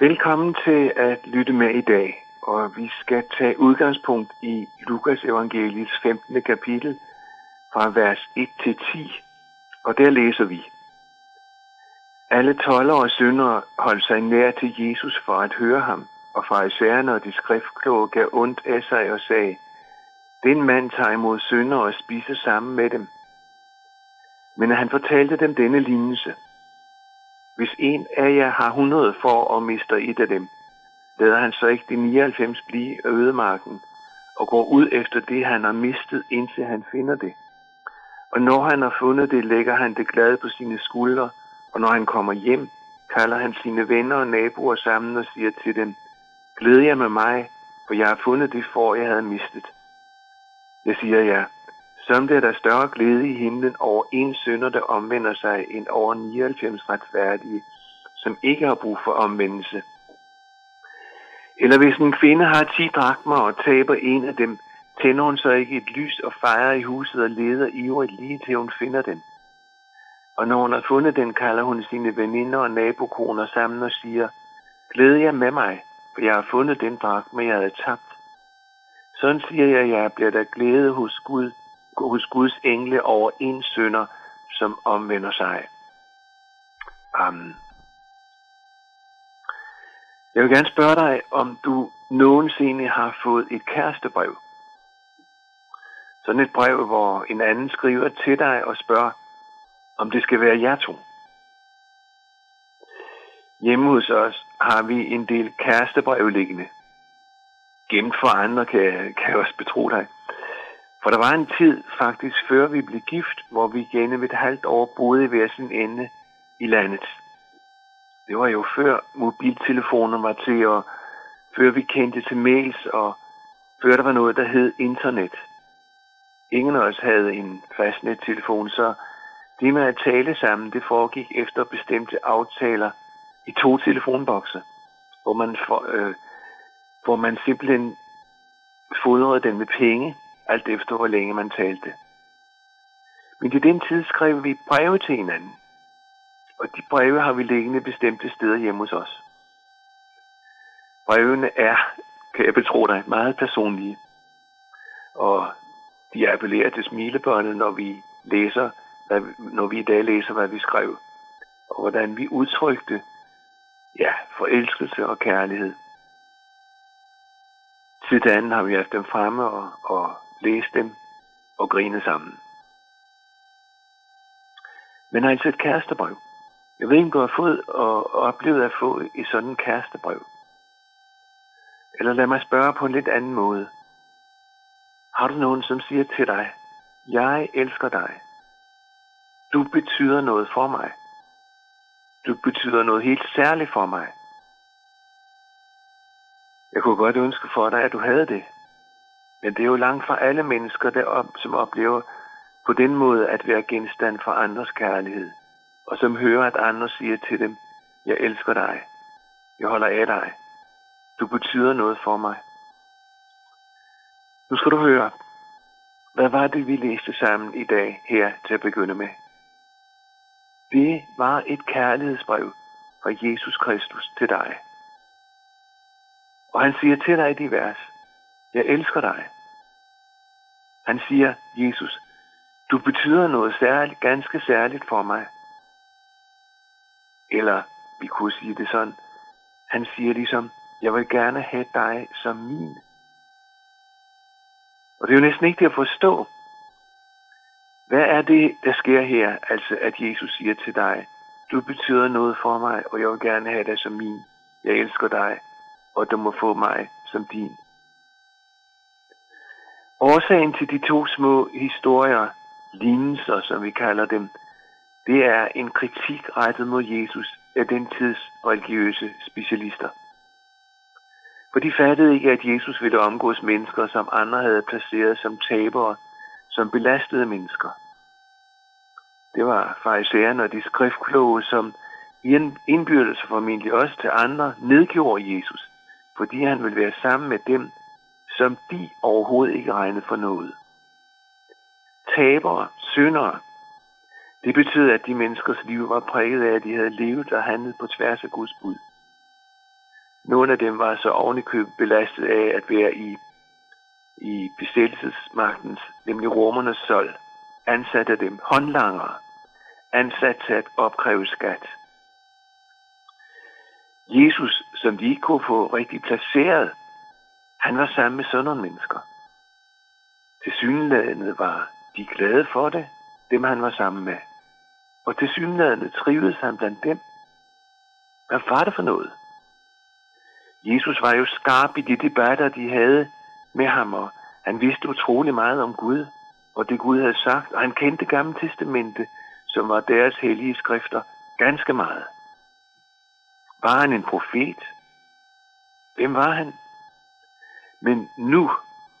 Velkommen til at lytte med i dag, og vi skal tage udgangspunkt i Lukas evangeliets 15. kapitel fra vers 1 til 10, og der læser vi. Alle toller og syndere holdt sig nær til Jesus for at høre ham, og farisæerne og de skriftkloge gav ondt af sig og sagde, den mand tager imod syndere og spiser sammen med dem. Men han fortalte dem denne lignelse. Hvis en af jer har 100 for og mister et af dem, lader han så ikke de 99 blive ødemarken og går ud efter det, han har mistet, indtil han finder det. Og når han har fundet det, lægger han det glade på sine skuldre, og når han kommer hjem, kalder han sine venner og naboer sammen og siger til dem, Glæd jer med mig, for jeg har fundet det for, jeg havde mistet. Jeg siger jer, ja. Sådan er der større glæde i himlen over en sønder, der omvender sig, end over 99 retfærdige, som ikke har brug for omvendelse. Eller hvis en kvinde har 10 drakmer og taber en af dem, tænder hun så ikke et lys og fejrer i huset og leder ivrigt lige til hun finder den. Og når hun har fundet den, kalder hun sine veninder og nabokoner sammen og siger, Glæd jer med mig, for jeg har fundet den drakme, jeg havde tabt. Sådan siger jeg, at jeg bliver der glæde hos Gud, hos Guds engle over en sønder, som omvender sig. Amen. Jeg vil gerne spørge dig, om du nogensinde har fået et kærestebrev. Sådan et brev, hvor en anden skriver til dig og spørger, om det skal være jer to. Hjemme hos os har vi en del kærestebrev liggende. Gemt for andre kan, kan jeg også betro dig. For der var en tid, faktisk før vi blev gift, hvor vi gennem et halvt år boede i hver sin ende i landet. Det var jo før mobiltelefoner var til, og før vi kendte til mails, og før der var noget, der hed internet. Ingen af os havde en fastnettelefon, så det med at tale sammen, det foregik efter bestemte aftaler i to telefonbokse, hvor man, for, øh, hvor man simpelthen fodrede den med penge, alt efter hvor længe man talte. Men i den tid skrev vi breve til hinanden, og de breve har vi liggende bestemte steder hjemme hos os. Brevene er, kan jeg betro dig, meget personlige, og de appellerer til smilebåndet, når vi læser, hvad, når vi i dag læser, hvad vi skrev, og hvordan vi udtrykte, ja, forelskelse og kærlighed. Til anden har vi haft dem fremme og, og læst dem og grine sammen. Men altså et kærestebrev. Jeg ved ikke, om du har fået og oplevet at få i sådan en kærestebrev. Eller lad mig spørge på en lidt anden måde. Har du nogen, som siger til dig, jeg elsker dig. Du betyder noget for mig. Du betyder noget helt særligt for mig. Jeg kunne godt ønske for dig, at du havde det. Men det er jo langt fra alle mennesker, der op, som oplever på den måde at være genstand for andres kærlighed. Og som hører, at andre siger til dem, jeg elsker dig. Jeg holder af dig. Du betyder noget for mig. Nu skal du høre. Hvad var det, vi læste sammen i dag her til at begynde med? Det var et kærlighedsbrev fra Jesus Kristus til dig. Og han siger til dig i de vers, jeg elsker dig. Han siger, Jesus, du betyder noget særligt, ganske særligt for mig. Eller vi kunne sige det sådan, han siger ligesom, jeg vil gerne have dig som min. Og det er jo næsten ikke til at forstå. Hvad er det, der sker her? Altså, at Jesus siger til dig, du betyder noget for mig, og jeg vil gerne have dig som min. Jeg elsker dig, og du må få mig som din. Årsagen til de to små historier, lignelser, som vi kalder dem, det er en kritik rettet mod Jesus af den tids religiøse specialister. For de fattede ikke, at Jesus ville omgås mennesker, som andre havde placeret som tabere, som belastede mennesker. Det var farisæerne og de skriftkloge, som i en indbyrdes formentlig også til andre nedgjorde Jesus, fordi han ville være sammen med dem, som de overhovedet ikke regnede for noget. Tabere, syndere, det betød, at de menneskers liv var præget af, at de havde levet og handlet på tværs af Guds bud. Nogle af dem var så ovenikøbet belastet af at være i, i besættelsesmagtens, nemlig romernes sold, ansat af dem håndlangere, ansat til at opkræve skat. Jesus, som de ikke kunne få rigtig placeret, han var sammen med sådan nogle mennesker. Til synlædende var de glade for det, dem han var sammen med. Og til synlædende trivedes han blandt dem. Hvad var det for noget? Jesus var jo skarp i de debatter, de havde med ham, og han vidste utrolig meget om Gud, og det Gud havde sagt, og han kendte Gamle Testamente, som var deres hellige skrifter, ganske meget. Var han en profet? Hvem var han? Men nu,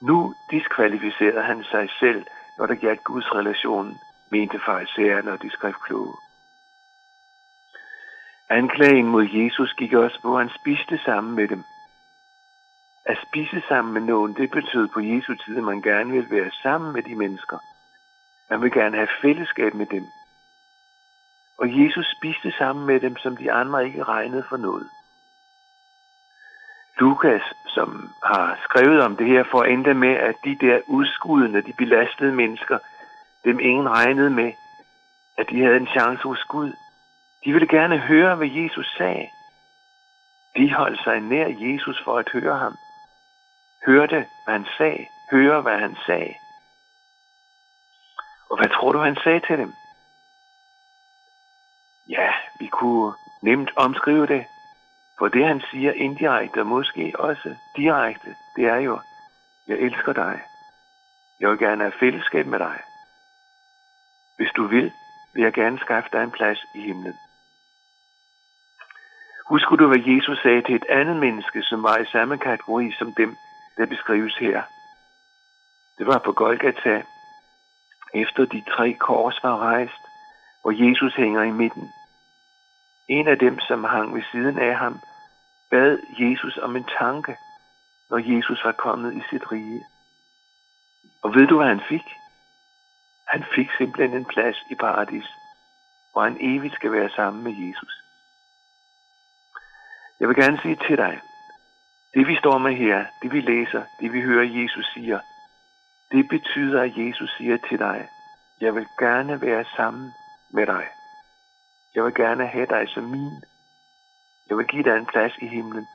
nu diskvalificerede han sig selv, når der galt Guds relation, mente farisæerne og de skriftkloge. Anklagen mod Jesus gik også på, at han spiste sammen med dem. At spise sammen med nogen, det betød på Jesu tid, at man gerne vil være sammen med de mennesker. Man vil gerne have fællesskab med dem. Og Jesus spiste sammen med dem, som de andre ikke regnede for noget. Lukas, som har skrevet om det her, for at ende med, at de der udskudende, de belastede mennesker, dem ingen regnede med, at de havde en chance hos Gud. De ville gerne høre, hvad Jesus sagde. De holdt sig nær Jesus for at høre ham. Hørte, hvad han sagde. Høre, hvad han sagde. Og hvad tror du, han sagde til dem? Ja, vi kunne nemt omskrive det. For det, han siger indirekte, og måske også direkte, det er jo, jeg elsker dig. Jeg vil gerne have fællesskab med dig. Hvis du vil, vil jeg gerne skaffe dig en plads i himlen. Husker du, hvad Jesus sagde til et andet menneske, som var i samme kategori som dem, der beskrives her? Det var på Golgata, efter de tre kors var rejst, hvor Jesus hænger i midten. En af dem, som hang ved siden af ham, bad Jesus om en tanke, når Jesus var kommet i sit rige. Og ved du, hvad han fik? Han fik simpelthen en plads i paradis, hvor han evigt skal være sammen med Jesus. Jeg vil gerne sige til dig, det vi står med her, det vi læser, det vi hører Jesus siger, det betyder, at Jesus siger til dig, jeg vil gerne være sammen med dig. Jeg vil gerne have dig som min. Jeg vil give dig en plads i himlen.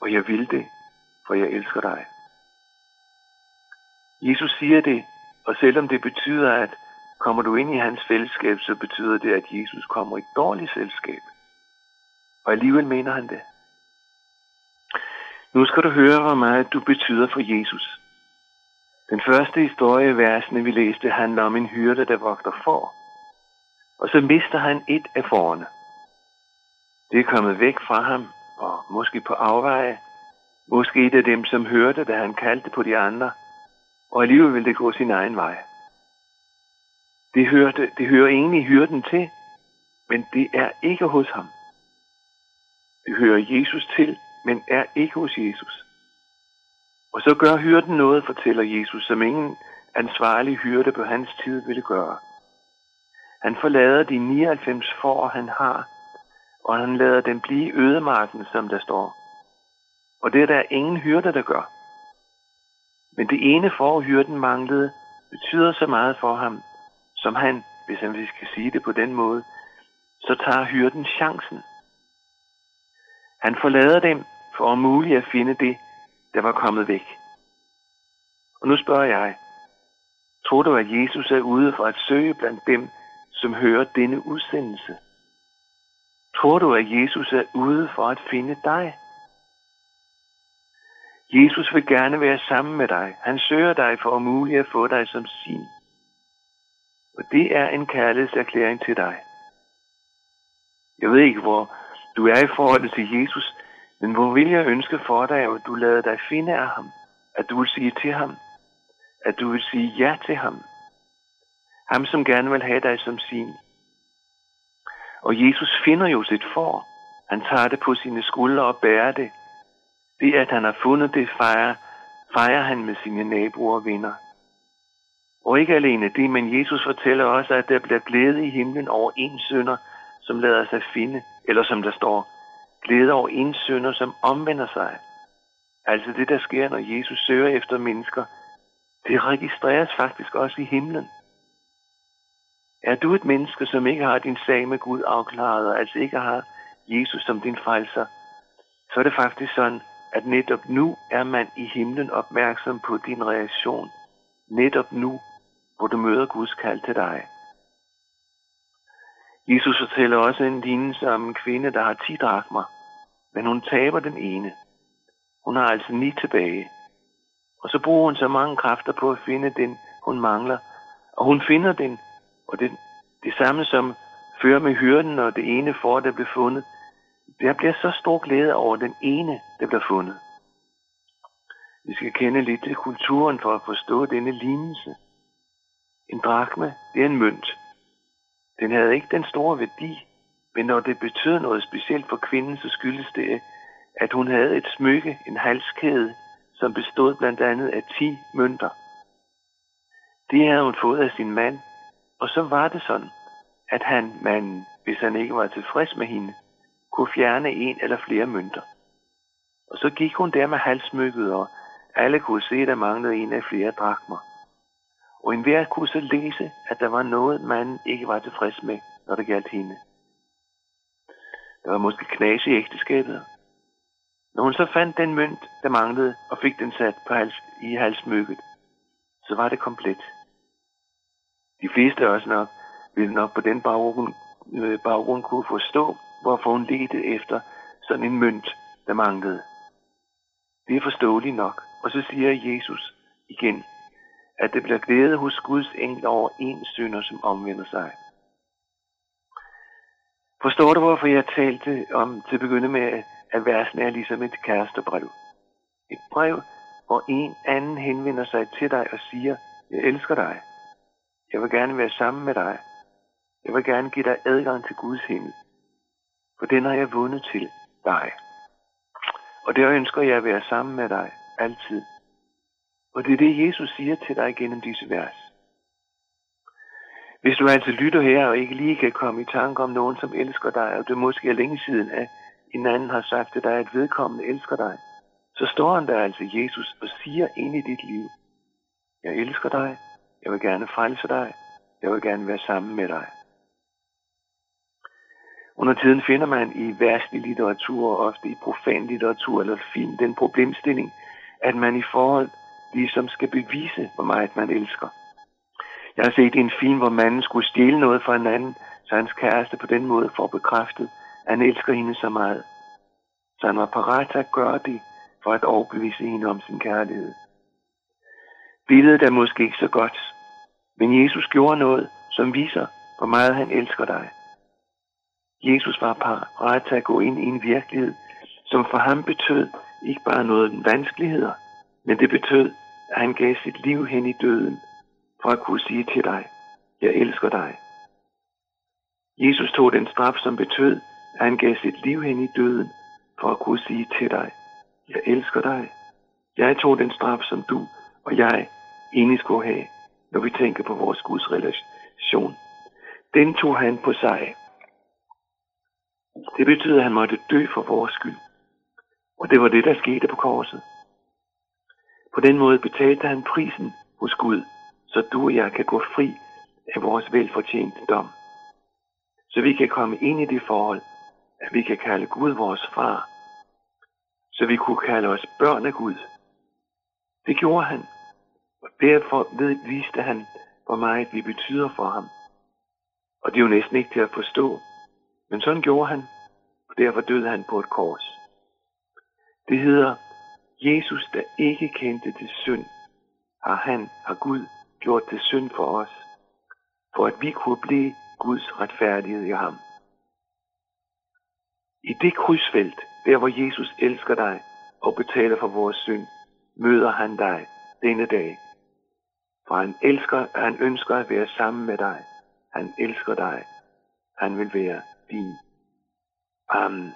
Og jeg vil det, for jeg elsker dig. Jesus siger det, og selvom det betyder, at kommer du ind i hans fællesskab, så betyder det, at Jesus kommer i dårligt selskab. Og alligevel mener han det. Nu skal du høre, hvor meget du betyder for Jesus. Den første historie i versene, vi læste, handler om en hyrde, der vogter for. Og så mister han et af forerne. Det er kommet væk fra ham, og måske på afveje. Måske et af dem, som hørte, da han kaldte på de andre. Og alligevel vil det gå sin egen vej. Det, hørte, det hører egentlig hyrden til, men det er ikke hos ham. Det hører Jesus til, men er ikke hos Jesus. Og så gør hyrden noget, fortæller Jesus, som ingen ansvarlig hyrde på hans tid ville gøre. Han forlader de 99 får, han har, og han lader dem blive ødemarken, som der står. Og det er der ingen hyrde, der gør. Men det ene for hyrden manglede, betyder så meget for ham, som han, hvis han skal sige det på den måde, så tager hyrden chancen. Han forlader dem for om muligt at finde det, der var kommet væk. Og nu spørger jeg, tror du, at Jesus er ude for at søge blandt dem, som hører denne udsendelse? Tror du, at Jesus er ude for at finde dig? Jesus vil gerne være sammen med dig. Han søger dig for at muligt at få dig som sin. Og det er en kærlighedserklæring til dig. Jeg ved ikke, hvor du er i forhold til Jesus, men hvor vil jeg ønske for dig, at du lader dig finde af ham. At du vil sige til ham. At du vil sige ja til ham. Ham, som gerne vil have dig som sin. Og Jesus finder jo sit for. Han tager det på sine skuldre og bærer det. Det, at han har fundet det, fejrer, fejrer han med sine naboer og venner. Og ikke alene det, men Jesus fortæller også, at der bliver glæde i himlen over en sønder, som lader sig finde, eller som der står, glæde over en sønder, som omvender sig. Altså det, der sker, når Jesus søger efter mennesker, det registreres faktisk også i himlen. Er du et menneske, som ikke har din sag med Gud afklaret, og altså ikke har Jesus som din frelser, så er det faktisk sådan, at netop nu er man i himlen opmærksom på din reaktion. Netop nu, hvor du møder Guds kald til dig. Jesus fortæller også en lignelse om en kvinde, der har 10 drakmer, men hun taber den ene. Hun har altså ni tilbage. Og så bruger hun så mange kræfter på at finde den, hun mangler. Og hun finder den, og det, det samme som fører med hyrden, og det ene for, der blev fundet. Der bliver så stor glæde over den ene, der bliver fundet. Vi skal kende lidt til kulturen for at forstå denne lignelse. En drakme, det er en mønt. Den havde ikke den store værdi, men når det betød noget specielt for kvinden, så skyldes det, at hun havde et smykke, en halskæde, som bestod blandt andet af 10 mønter. Det havde hun fået af sin mand, og så var det sådan, at han, manden, hvis han ikke var tilfreds med hende, kunne fjerne en eller flere mønter. Og så gik hun der med halsmykket, og alle kunne se, at der manglede en af flere drakmer. Og enhver kunne så læse, at der var noget, manden ikke var tilfreds med, når det galt hende. Der var måske knas i ægteskabet. Når hun så fandt den mønt, der manglede, og fik den sat på hals, i halsmykket, så var det komplet. De fleste af os nok ville nok på den baggrund, øh, baggrund kunne forstå, hvorfor hun ledte efter sådan en mønt, der manglede. Det er forståeligt nok. Og så siger Jesus igen, at det bliver glæde hos Guds engel over en synder, som omvender sig. Forstår du, hvorfor jeg talte om til at begynde med, at versen er ligesom et kærestebrev? Et brev, hvor en anden henvender sig til dig og siger, jeg elsker dig. Jeg vil gerne være sammen med dig. Jeg vil gerne give dig adgang til Guds himmel. For den har jeg vundet til dig. Og det ønsker jeg at være sammen med dig altid. Og det er det, Jesus siger til dig gennem disse vers. Hvis du altså lytter her og ikke lige kan komme i tanke om nogen, som elsker dig, og det måske er længe siden, at en anden har sagt til dig, at vedkommende elsker dig, så står han der altså Jesus og siger ind i dit liv, jeg elsker dig, jeg vil gerne frelse dig, jeg vil gerne være sammen med dig. Under tiden finder man i værstlig litteratur, ofte i profan litteratur eller film, den problemstilling, at man i forhold ligesom skal bevise, hvor meget man elsker. Jeg har set en film, hvor manden skulle stjæle noget fra en anden, så hans kæreste på den måde får bekræftet, at han elsker hende så meget. Så han var parat til at gøre det, for at overbevise hende om sin kærlighed. Billedet er måske ikke så godt, men Jesus gjorde noget, som viser, hvor meget han elsker dig. Jesus var parat til at gå ind i en virkelighed, som for ham betød ikke bare noget vanskeligheder, men det betød, at han gav sit liv hen i døden, for at kunne sige til dig, jeg elsker dig. Jesus tog den straf, som betød, at han gav sit liv hen i døden, for at kunne sige til dig, jeg elsker dig. Jeg tog den straf, som du og jeg egentlig skulle have, når vi tænker på vores Guds relation. Den tog han på sig. Det betyder, at han måtte dø for vores skyld. Og det var det, der skete på korset. På den måde betalte han prisen hos Gud, så du og jeg kan gå fri af vores velfortjente dom. Så vi kan komme ind i det forhold, at vi kan kalde Gud vores far. Så vi kunne kalde os børn af Gud. Det gjorde han. Derfor derfor viste han, hvor meget vi betyder for ham. Og det er jo næsten ikke til at forstå. Men sådan gjorde han, og derfor døde han på et kors. Det hedder, Jesus, der ikke kendte til synd, har han, har Gud, gjort til synd for os, for at vi kunne blive Guds retfærdighed i ham. I det krydsfelt, der hvor Jesus elsker dig og betaler for vores synd, møder han dig denne dag. For han elsker, han ønsker at være sammen med dig. Han elsker dig. Han vil være din. Amen.